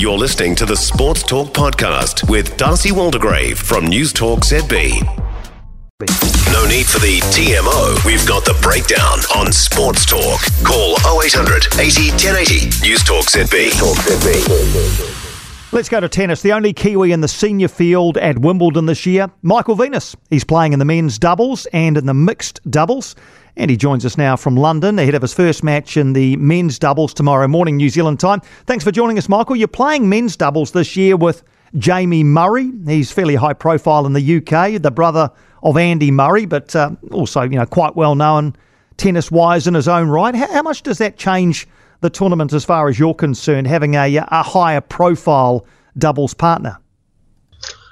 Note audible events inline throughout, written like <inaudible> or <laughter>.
You're listening to the Sports Talk Podcast with D'Arcy Waldegrave from News Talk ZB. No need for the TMO. We've got the breakdown on Sports Talk. Call 0800 80 1080. News Talk ZB. Talk ZB. Let's go to tennis. The only Kiwi in the senior field at Wimbledon this year, Michael Venus. He's playing in the men's doubles and in the mixed doubles. And he joins us now from London ahead of his first match in the men's doubles tomorrow morning, New Zealand time. Thanks for joining us, Michael. You're playing men's doubles this year with Jamie Murray. He's fairly high profile in the UK, the brother of Andy Murray, but uh, also you know quite well known tennis wise in his own right. How, how, much does that change the tournament as far as you're concerned, having a, a higher profile doubles partner?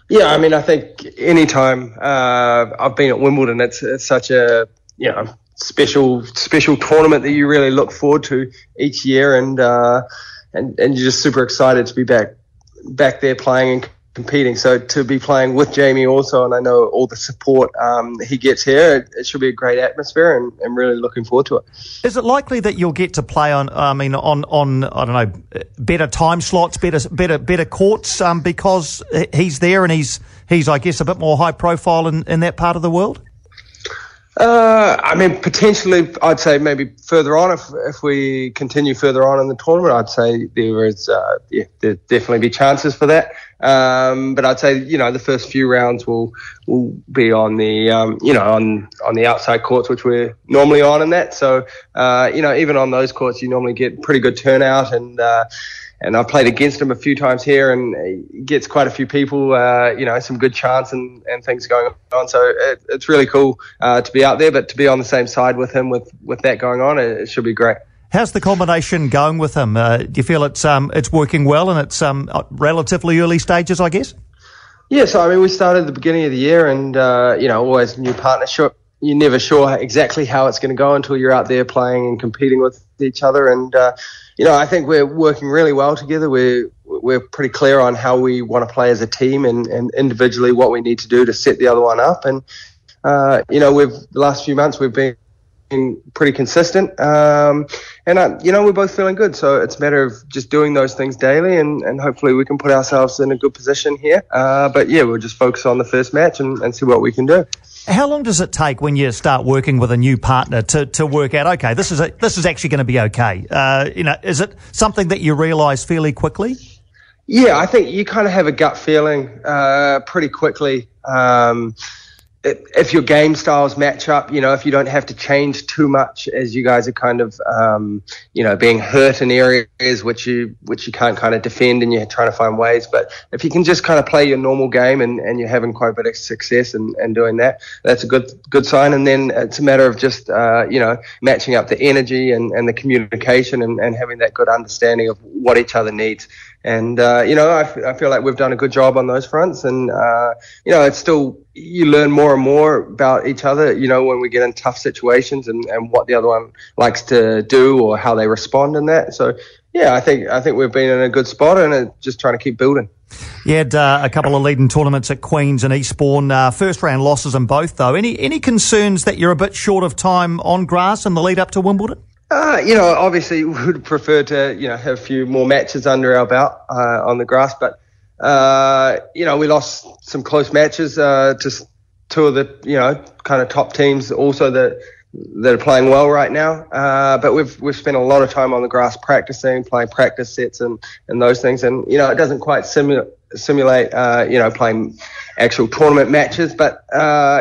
Yeah, I mean, I think anytime uh, I've been at Wimbledon, it's, it's such a you know special special tournament that you really look forward to each year, and uh, and and you're just super excited to be back back there playing and competing. So to be playing with Jamie also, and I know all the support um, he gets here, it, it, should be a great atmosphere, and I'm really looking forward to it. Is it likely that you'll get to play on? I mean, on on I don't know, better time slots, better better better courts, um, because he's there and he's he's I guess a bit more high profile in, in that part of the world. Uh, I mean, potentially, I'd say maybe further on. If if we continue further on in the tournament, I'd say there is, uh, yeah, there definitely be chances for that. Um, but I'd say, you know, the first few rounds will will be on the, um, you know, on on the outside courts, which we're normally on in that. So, uh, you know, even on those courts, you normally get pretty good turnout and. Uh, and I've played against him a few times here, and he gets quite a few people, uh, you know, some good chance and, and things going on. So it, it's really cool uh, to be out there, but to be on the same side with him with, with that going on, it, it should be great. How's the combination going with him? Uh, do you feel it's um, it's working well and it's um, relatively early stages, I guess? Yeah, so I mean, we started at the beginning of the year, and uh, you know, always new partnership. You're never sure exactly how it's going to go until you're out there playing and competing with each other, and uh, you know, I think we're working really well together. We're we're pretty clear on how we want to play as a team and, and individually what we need to do to set the other one up. And uh, you know, we've the last few months we've been pretty consistent, um, and uh, you know we're both feeling good. So it's a matter of just doing those things daily, and, and hopefully we can put ourselves in a good position here. Uh, but yeah, we'll just focus on the first match and, and see what we can do. How long does it take when you start working with a new partner to, to work out, okay, this is a, this is actually going to be okay? Uh, you know, is it something that you realise fairly quickly? Yeah, I think you kind of have a gut feeling uh, pretty quickly. Um, if your game styles match up, you know, if you don't have to change too much as you guys are kind of, um, you know, being hurt in areas which you which you can't kind of defend and you're trying to find ways. But if you can just kind of play your normal game and, and you're having quite a bit of success and, and doing that, that's a good good sign. And then it's a matter of just, uh, you know, matching up the energy and, and the communication and, and having that good understanding of what each other needs. And, uh, you know, I, f- I feel like we've done a good job on those fronts. And, uh, you know, it's still, you learn more and more about each other, you know, when we get in tough situations and, and what the other one likes to do or how they respond in that. So, yeah, I think I think we've been in a good spot and uh, just trying to keep building. You had uh, a couple of leading tournaments at Queens and Eastbourne. Uh, first round losses in both, though. Any any concerns that you're a bit short of time on grass in the lead up to Wimbledon? Uh, you know, obviously, <laughs> would prefer to you know have a few more matches under our belt uh, on the grass, but uh, you know, we lost some close matches uh, to two of the you know kind of top teams also that that are playing well right now. Uh, but we've we've spent a lot of time on the grass practicing, playing practice sets and and those things, and you know, it doesn't quite simulate simulate uh, you know playing actual tournament matches, but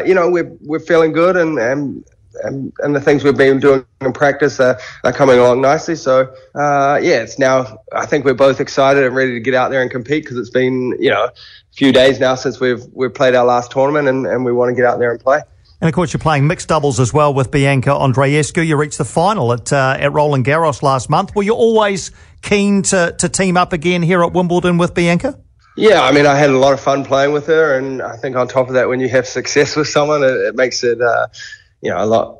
you know, we're we're feeling good and and and, and the things we've been doing in practice are, are coming along nicely. So uh, yeah, it's now I think we're both excited and ready to get out there and compete because it's been you know a few days now since we've we've played our last tournament and, and we want to get out there and play. And of course, you're playing mixed doubles as well with Bianca Andreescu. You reached the final at uh, at Roland Garros last month. Were you always keen to to team up again here at Wimbledon with Bianca? Yeah, I mean, I had a lot of fun playing with her, and I think on top of that, when you have success with someone, it, it makes it uh, you know a lot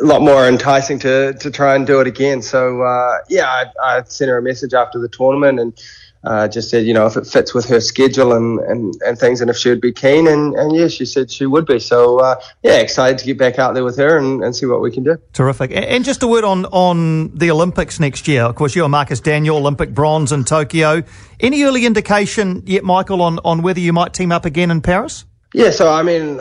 a lot more enticing to to try and do it again. So uh, yeah, I, I, sent her a message after the tournament and uh, just said, you know, if it fits with her schedule and, and, and things, and if she would be keen. And, and yeah, she said she would be. So uh, yeah, excited to get back out there with her and, and see what we can do. Terrific. And just a word on on the Olympics next year. Of course, you and Marcus Daniell, Olympic bronze in Tokyo. Any early indication yet, Michael, on on whether you might team up again in Paris? Yeah, so I mean,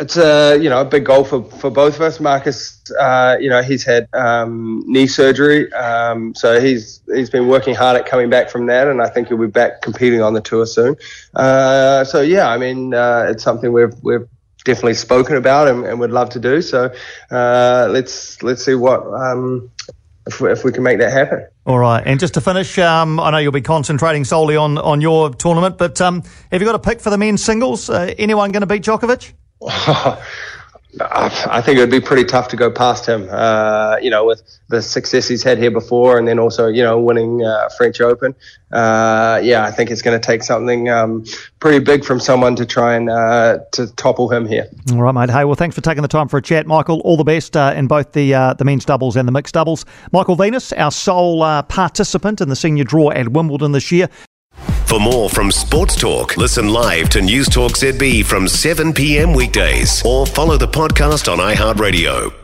it's a you know a big goal for, for both of us. Marcus, uh, you know, he's had um, knee surgery, um, so he's he's been working hard at coming back from that, and I think he'll be back competing on the tour soon. Uh, so yeah, I mean, uh, it's something we've we've definitely spoken about and, and would love to do. So uh, let's let's see what. Um, if we, if we can make that happen. All right. And just to finish, um, I know you'll be concentrating solely on, on your tournament, but um, have you got a pick for the men's singles? Uh, anyone going to beat Djokovic? <laughs> I think it would be pretty tough to go past him. Uh, you know, with the success he's had here before, and then also you know winning uh, French Open. Uh, yeah, I think it's going to take something um, pretty big from someone to try and uh, to topple him here. All right, mate. Hey, well, thanks for taking the time for a chat, Michael. All the best uh, in both the uh, the men's doubles and the mixed doubles. Michael Venus, our sole participant in the senior draw at Wimbledon this year. For more from Sports Talk, listen live to News Talk ZB from 7 p.m. weekdays or follow the podcast on iHeartRadio.